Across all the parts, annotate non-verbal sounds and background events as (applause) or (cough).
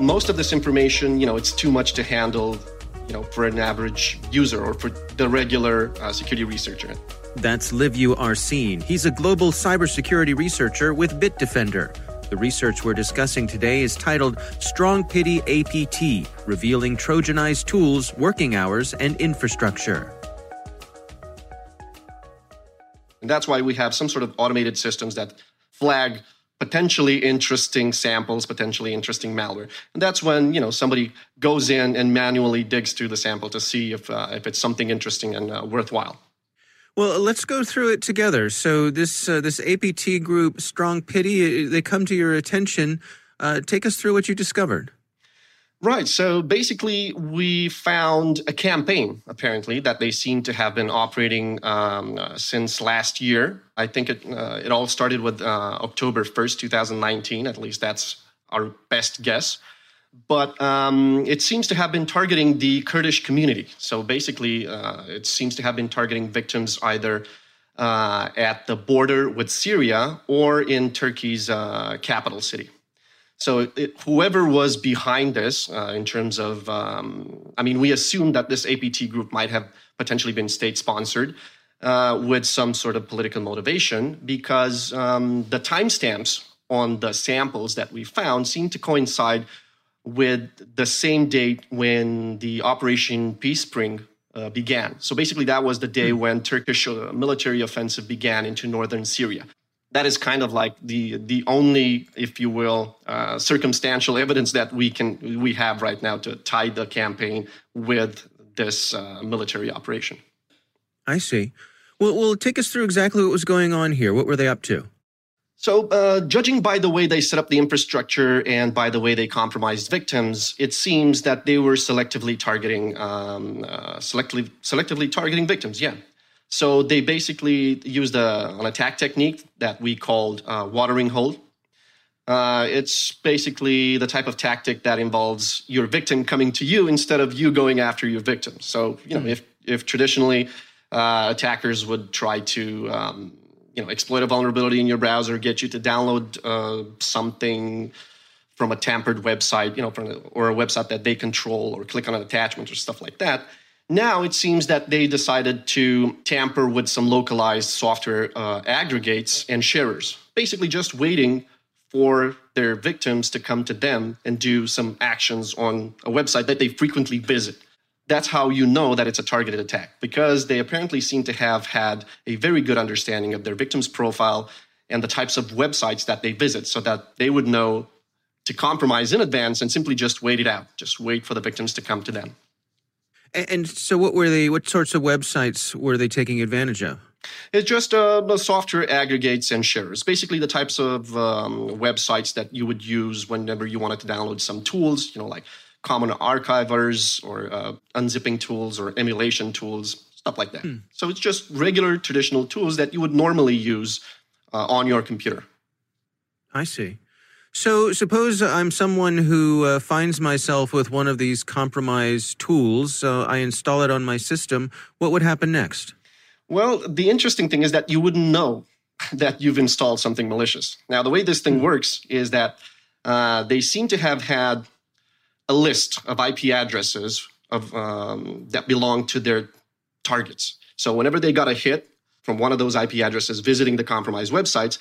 Most of this information, you know, it's too much to handle, you know, for an average user or for the regular uh, security researcher. That's Liviu Arsene. He's a global cybersecurity researcher with Bitdefender. The research we're discussing today is titled StrongPity APT Revealing Trojanized Tools, Working Hours, and Infrastructure. And that's why we have some sort of automated systems that flag potentially interesting samples, potentially interesting malware. And that's when you know somebody goes in and manually digs through the sample to see if uh, if it's something interesting and uh, worthwhile. Well, let's go through it together. So this uh, this APT group, StrongPity, they come to your attention. Uh, take us through what you discovered. Right. So basically, we found a campaign, apparently, that they seem to have been operating um, uh, since last year. I think it, uh, it all started with uh, October 1st, 2019. At least that's our best guess. But um, it seems to have been targeting the Kurdish community. So basically, uh, it seems to have been targeting victims either uh, at the border with Syria or in Turkey's uh, capital city. So it, whoever was behind this, uh, in terms of, um, I mean, we assume that this APT group might have potentially been state sponsored uh, with some sort of political motivation, because um, the timestamps on the samples that we found seem to coincide with the same date when the Operation Peace Spring uh, began. So basically, that was the day hmm. when Turkish uh, military offensive began into northern Syria that is kind of like the the only, if you will, uh, circumstantial evidence that we can we have right now to tie the campaign with this uh, military operation. I see. Well, well, take us through exactly what was going on here. What were they up to? So, uh, judging by the way they set up the infrastructure and by the way they compromised victims, it seems that they were selectively targeting, um, uh, selectively, selectively targeting victims. Yeah, so they basically used a, an attack technique that we called uh, watering hole. Uh, it's basically the type of tactic that involves your victim coming to you instead of you going after your victim. So you know, mm-hmm. if if traditionally uh, attackers would try to um, you know exploit a vulnerability in your browser, get you to download uh, something from a tampered website, you know, from, or a website that they control, or click on an attachment or stuff like that. Now it seems that they decided to tamper with some localized software uh, aggregates and sharers, basically just waiting for their victims to come to them and do some actions on a website that they frequently visit. That's how you know that it's a targeted attack because they apparently seem to have had a very good understanding of their victim's profile and the types of websites that they visit so that they would know to compromise in advance and simply just wait it out, just wait for the victims to come to them. And so, what were they? What sorts of websites were they taking advantage of? It's just uh, software aggregates and shares. Basically, the types of um, websites that you would use whenever you wanted to download some tools, you know, like common archivers or uh, unzipping tools or emulation tools, stuff like that. Hmm. So it's just regular traditional tools that you would normally use uh, on your computer. I see. So, suppose I'm someone who uh, finds myself with one of these compromised tools. Uh, I install it on my system. What would happen next? Well, the interesting thing is that you wouldn't know (laughs) that you've installed something malicious. Now, the way this thing hmm. works is that uh, they seem to have had a list of IP addresses of um, that belong to their targets. So, whenever they got a hit from one of those IP addresses visiting the compromised websites,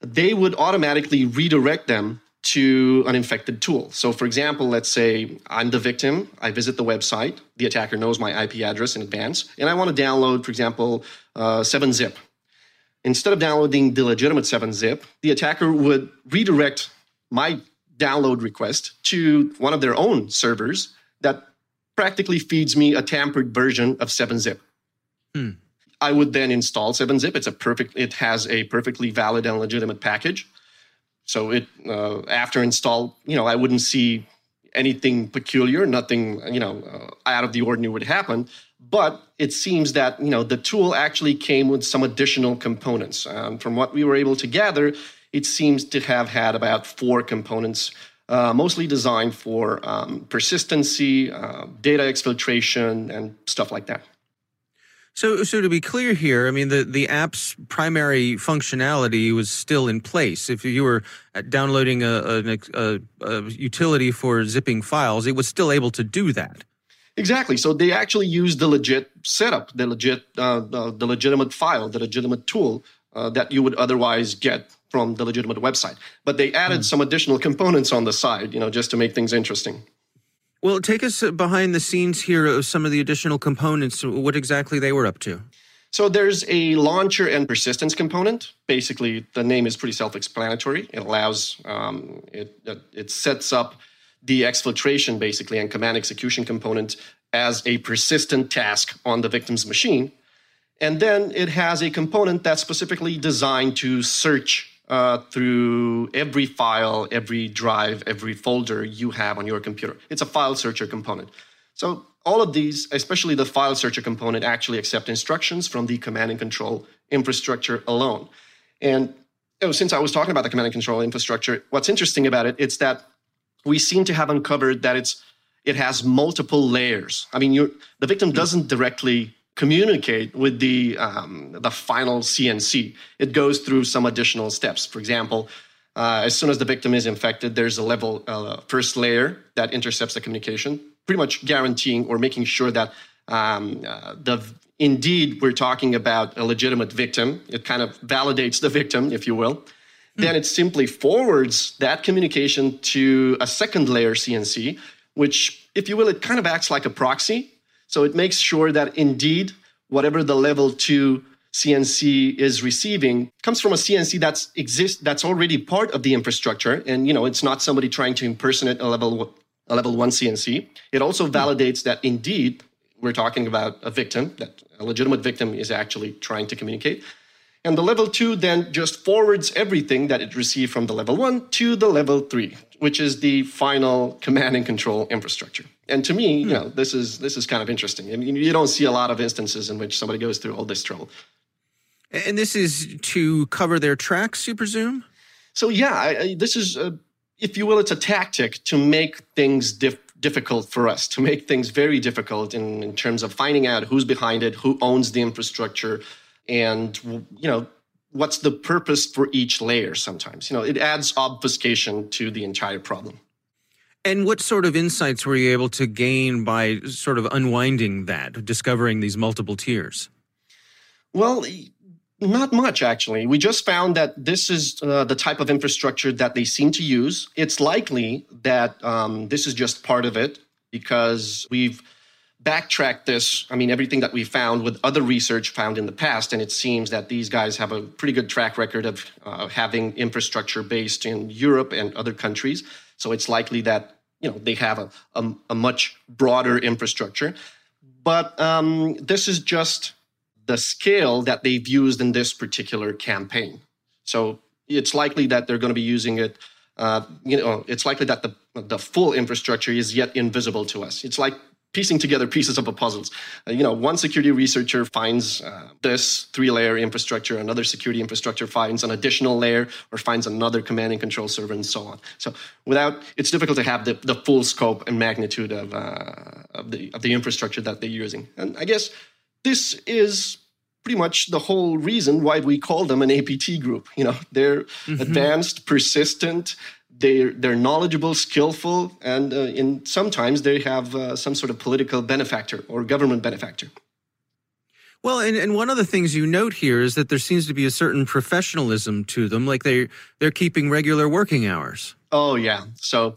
they would automatically redirect them to an infected tool. So, for example, let's say I'm the victim, I visit the website, the attacker knows my IP address in advance, and I want to download, for example, uh, 7-Zip. Instead of downloading the legitimate 7-Zip, the attacker would redirect my download request to one of their own servers that practically feeds me a tampered version of 7-Zip. Hmm. I would then install 7-Zip. It's a perfect. It has a perfectly valid and legitimate package. So it uh, after install, you know, I wouldn't see anything peculiar, nothing you know uh, out of the ordinary would happen. But it seems that you know the tool actually came with some additional components. Um, from what we were able to gather, it seems to have had about four components. Uh, mostly designed for um, persistency, uh, data exfiltration, and stuff like that. So, so to be clear here, I mean the the app's primary functionality was still in place. If you were uh, downloading a, a, a, utility for zipping files, it was still able to do that. Exactly. So they actually used the legit setup, the legit, uh, the, the, legitimate file, the legitimate tool uh, that you would otherwise get from the legitimate website. But they added mm. some additional components on the side, you know, just to make things interesting. Well, take us behind the scenes here of some of the additional components, what exactly they were up to. So there's a launcher and persistence component. Basically, the name is pretty self-explanatory. It allows um, it it sets up the exfiltration basically and command execution component as a persistent task on the victim's machine, and then it has a component that's specifically designed to search uh, through every file, every drive, every folder you have on your computer. It's a file searcher component. So all of these, especially the file searcher component, actually accept instructions from the command and control infrastructure alone. And you know, since I was talking about the command and control infrastructure, what's interesting about it is that we seem to have uncovered that it's it has multiple layers. I mean, the victim doesn't directly communicate with the um, the final CNC. It goes through some additional steps. For example, uh, as soon as the victim is infected, there's a level uh, first layer that intercepts the communication, pretty much guaranteeing or making sure that um, uh, the indeed we're talking about a legitimate victim. It kind of validates the victim, if you will. Mm. Then it simply forwards that communication to a second layer CNC, which, if you will, it kind of acts like a proxy so it makes sure that indeed, whatever the level two CNC is receiving comes from a CNC that's exist that's already part of the infrastructure, and you know it's not somebody trying to impersonate a level a level one CNC. It also validates that indeed we're talking about a victim, that a legitimate victim is actually trying to communicate. And the level two then just forwards everything that it received from the level one to the level three, which is the final command and control infrastructure. And to me, you hmm. know, this is this is kind of interesting. I mean, you don't see a lot of instances in which somebody goes through all this trouble. And this is to cover their tracks, you presume? So yeah, I, I, this is, a, if you will, it's a tactic to make things dif- difficult for us, to make things very difficult in, in terms of finding out who's behind it, who owns the infrastructure, and you know what's the purpose for each layer sometimes. You know, it adds obfuscation to the entire problem. And what sort of insights were you able to gain by sort of unwinding that, discovering these multiple tiers? Well, not much, actually. We just found that this is uh, the type of infrastructure that they seem to use. It's likely that um, this is just part of it because we've backtracked this. I mean, everything that we found with other research found in the past, and it seems that these guys have a pretty good track record of uh, having infrastructure based in Europe and other countries. So it's likely that you know they have a, a, a much broader infrastructure. But um, this is just the scale that they've used in this particular campaign. So it's likely that they're going to be using it. Uh, you know, it's likely that the the full infrastructure is yet invisible to us. It's like piecing together pieces of a puzzle. Uh, you know, one security researcher finds uh, this three-layer infrastructure, another security infrastructure finds an additional layer, or finds another command and control server, and so on. So, without it's difficult to have the, the full scope and magnitude of uh, of the of the infrastructure that they're using. And I guess this is pretty much the whole reason why we call them an APT group. You know, they're mm-hmm. advanced, persistent, they're they're knowledgeable, skillful, and uh, in sometimes they have uh, some sort of political benefactor or government benefactor. Well, and, and one of the things you note here is that there seems to be a certain professionalism to them, like they they're keeping regular working hours. Oh yeah, so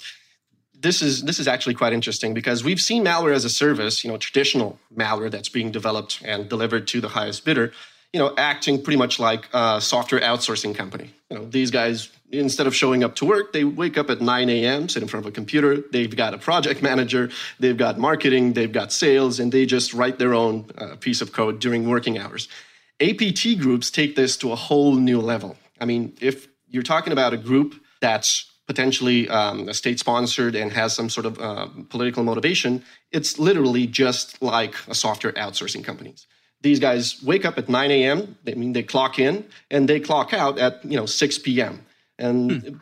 this is this is actually quite interesting because we've seen malware as a service, you know, traditional malware that's being developed and delivered to the highest bidder, you know, acting pretty much like a software outsourcing company. You know, these guys instead of showing up to work, they wake up at 9 a.m., sit in front of a computer. They've got a project manager, they've got marketing, they've got sales, and they just write their own uh, piece of code during working hours. APT groups take this to a whole new level. I mean, if you're talking about a group that's potentially um, state sponsored and has some sort of uh, political motivation, it's literally just like a software outsourcing companies. These guys wake up at 9 a.m. I mean, they clock in and they clock out at you know 6 p.m. And hmm.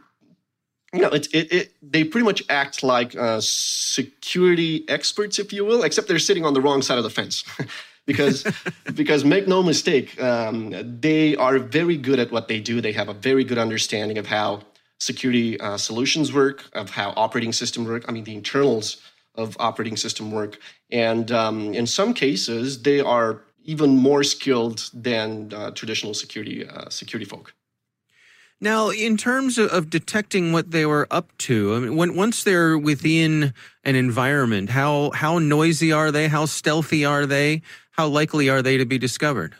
you know, it, it, it, they pretty much act like uh, security experts, if you will, except they're sitting on the wrong side of the fence. (laughs) because (laughs) because make no mistake, um, they are very good at what they do. They have a very good understanding of how security uh, solutions work, of how operating system work. I mean, the internals of operating system work, and um, in some cases, they are even more skilled than uh, traditional security uh, security folk. Now, in terms of, detecting what they were up to, I mean, when, once they're within an environment, how how noisy are they? How stealthy are they? How likely are they to be discovered?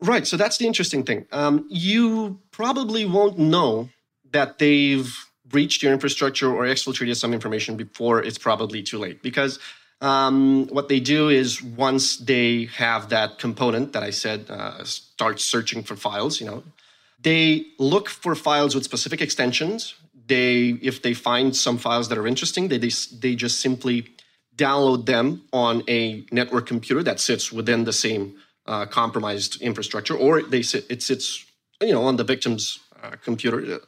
Right. So that's the interesting thing. Um, you probably won't know that they've breached your infrastructure or exfiltrated some information before it's probably too late because um, what they do is once they have that component that I said uh, start searching for files, you know, they look for files with specific extensions. They, if they find some files that are interesting, they, they, they just simply download them on a network computer that sits within the same uh, compromised infrastructure, or they sit, it sits, you know, on the victim's uh, computer,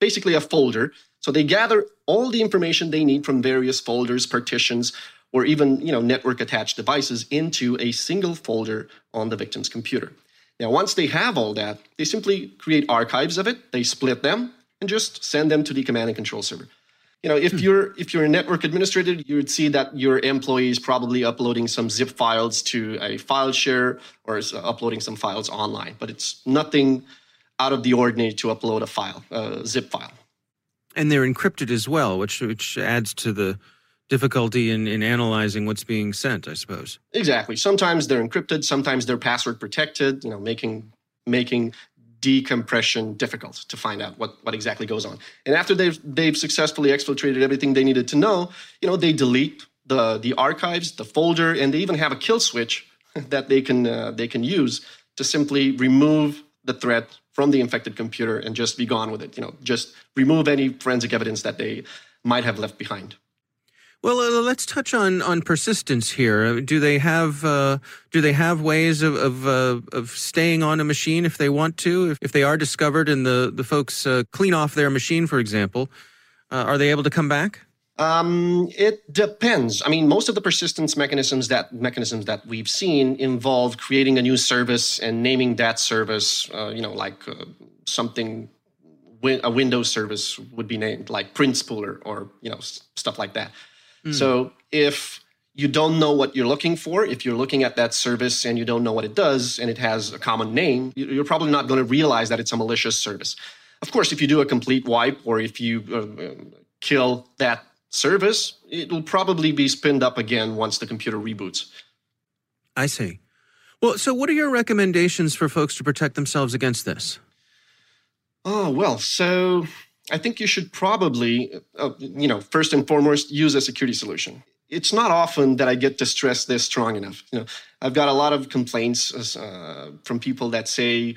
basically a folder. So they gather all the information they need from various folders, partitions, or even you know network attached devices into a single folder on the victim's computer. Now, once they have all that, they simply create archives of it, they split them, and just send them to the command and control server. You know, if hmm. you're if you're a network administrator, you would see that your employee is probably uploading some zip files to a file share or is uploading some files online. But it's nothing out of the ordinary to upload a file, a zip file. And they're encrypted as well, which which adds to the difficulty in, in analyzing what's being sent, I suppose. Exactly. Sometimes they're encrypted, sometimes they're password protected, you know, making making decompression difficult to find out what, what exactly goes on. And after they've they've successfully exfiltrated everything they needed to know, you know, they delete the the archives, the folder, and they even have a kill switch (laughs) that they can uh, they can use to simply remove the threat from the infected computer and just be gone with it. You know, just remove any forensic evidence that they might have left behind. Well, uh, let's touch on on persistence here. Uh, do they have uh, do they have ways of of, uh, of, staying on a machine if they want to? If, if they are discovered and the the folks uh, clean off their machine, for example, uh, are they able to come back? Um, it depends. I mean, most of the persistence mechanisms that mechanisms that we've seen involve creating a new service and naming that service. Uh, you know, like uh, something a Windows service would be named, like Print Spooler or you know stuff like that. Mm. So if you don't know what you're looking for, if you're looking at that service and you don't know what it does and it has a common name, you're probably not going to realize that it's a malicious service. Of course, if you do a complete wipe or if you uh, kill that service, it will probably be spinned up again once the computer reboots. I see. Well, so what are your recommendations for folks to protect themselves against this? Oh, well, so I think you should probably, uh, you know, first and foremost, use a security solution. It's not often that I get to stress this strong enough. You know, I've got a lot of complaints uh, from people that say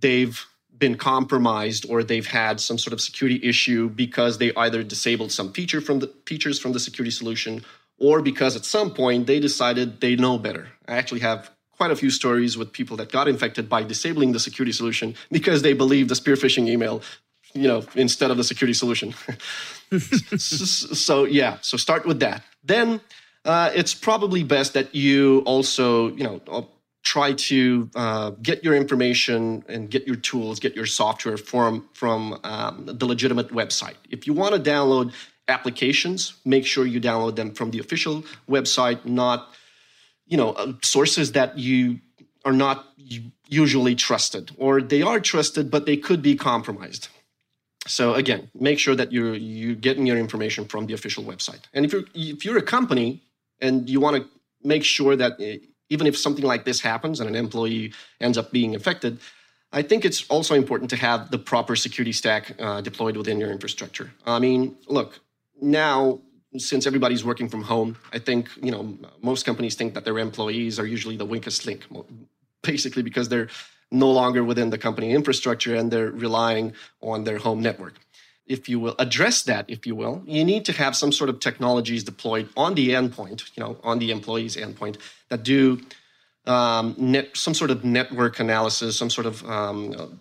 they've been compromised or they've had some sort of security issue because they either disabled some feature from the features from the security solution or because at some point they decided they know better. I actually have quite a few stories with people that got infected by disabling the security solution because they believed the spear phishing email you know instead of the security solution (laughs) so yeah so start with that then uh, it's probably best that you also you know try to uh, get your information and get your tools, get your software from from um, the legitimate website. If you want to download applications, make sure you download them from the official website, not you know uh, sources that you are not usually trusted, or they are trusted but they could be compromised. So again, make sure that you're you getting your information from the official website. And if you're if you're a company and you want to make sure that eh, even if something like this happens and an employee ends up being affected, I think it's also important to have the proper security stack uh, deployed within your infrastructure. I mean, look, now since everybody's working from home, I think you know most companies think that their employees are usually the weakest link, basically because they're no longer within the company infrastructure and they're relying on their home network if you will, address that, if you will, you need to have some sort of technologies deployed on the endpoint, you know, on the employee's endpoint that do um, net, some sort of network analysis, some sort of um,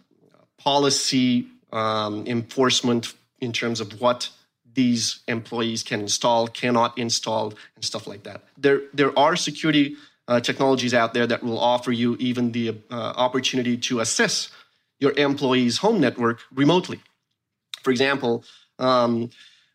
policy um, enforcement in terms of what these employees can install, cannot install, and stuff like that. There, there are security uh, technologies out there that will offer you even the uh, opportunity to assess your employee's home network remotely. For example, um,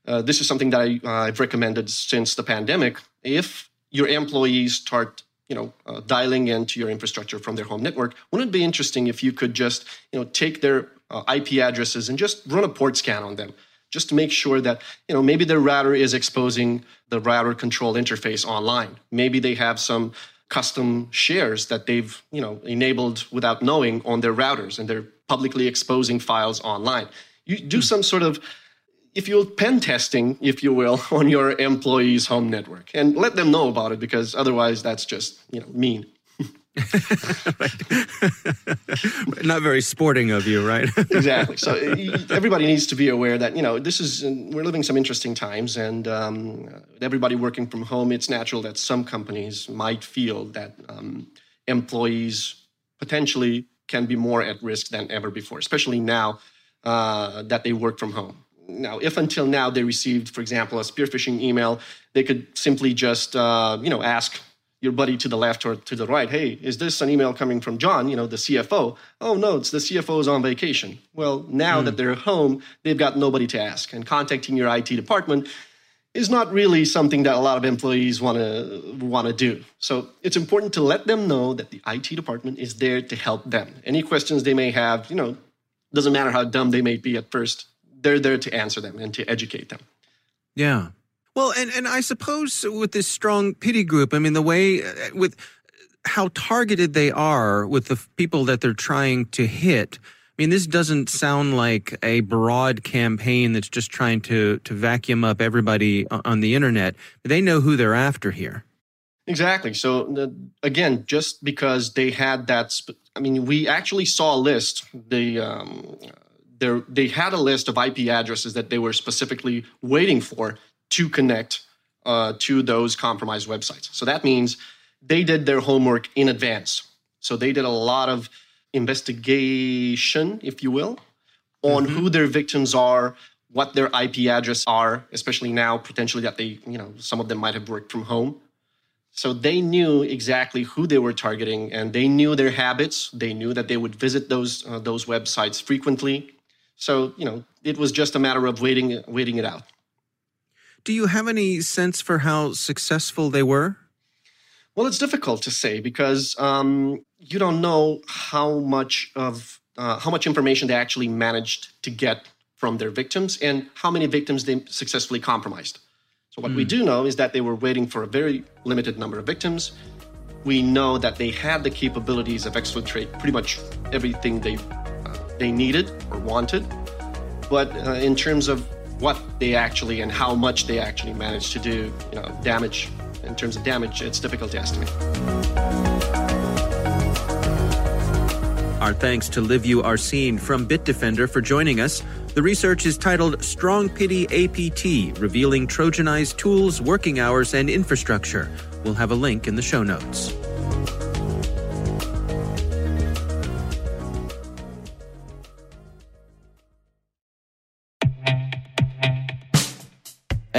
uh, this is something that I, have recommended since the pandemic. If your employees start you know, uh, dialing into your infrastructure from their home network, wouldn't it be interesting if you could just, you know, take their uh, IP addresses and just run a port scan on them, just to make sure that, you know, maybe their router is exposing the router control interface online. Maybe they have some custom shares that they've, you know, enabled without knowing on their routers, and they're publicly exposing files online. You do hmm. some sort of, if you will, pen testing, if you will, (laughs) on your employees' home network and let them know about it because otherwise that's just, you know, mean. (laughs) Not very sporting of you, right? (laughs) exactly. So everybody needs to be aware that you know this is we're living some interesting times, and um, everybody working from home. It's natural that some companies might feel that um, employees potentially can be more at risk than ever before, especially now uh, that they work from home. Now, if until now they received, for example, a spear phishing email, they could simply just, uh, you know, ask your buddy to the left or to the right, hey, is this an email coming from John, you know, the CFO? Oh, no, it's the CFO's on vacation. Well, now mm. that they're home, they've got nobody to ask. And contacting your IT department is not really something that a lot of employees want to want to do. So it's important to let them know that the IT department is there to help them. Any questions they may have, you know, doesn't matter how dumb they may be at first, they're there to answer them and to educate them. Yeah. Well, and, and I suppose with this StrongPity group, I mean, the way uh, with how targeted they are with the people that they're trying to hit. I mean, this doesn't sound like a broad campaign that's just trying to, to vacuum up everybody on the internet. They know who they're after here. Exactly. So again, just because they had that, I mean, we actually saw a list. They um, they had a list of IP addresses that they were specifically waiting for to connect uh, to those compromised websites. So that means they did their homework in advance. So they did a lot of investigation, if you will, on mm-hmm. who their victims are, what their IP address are, especially now potentially that they, you know, some of them might have worked from home. So they knew exactly who they were targeting, and they knew their habits. They knew that they would visit those uh, those websites frequently. So you know, it was just a matter of waiting waiting it out. Do you have any sense for how successful they were? Well, it's difficult to say because um, you don't know how much of uh, how much information they actually managed to get from their victims and how many victims they successfully compromised. So, what mm. we hmm. do know is that they were waiting for a very limited number of victims. We know that they had the capabilities of exfiltrate pretty much everything they uh, they needed or wanted. But uh, in terms of what they actually and how much they actually managed to do, you know, damage in terms of damage, it's difficult to estimate. Our thanks to Liviu Arsene from Bitdefender for joining us. The research is titled StrongPity APT Revealing Trojanized Tools, Working Hours, and Infrastructure. We'll have a link in the show notes.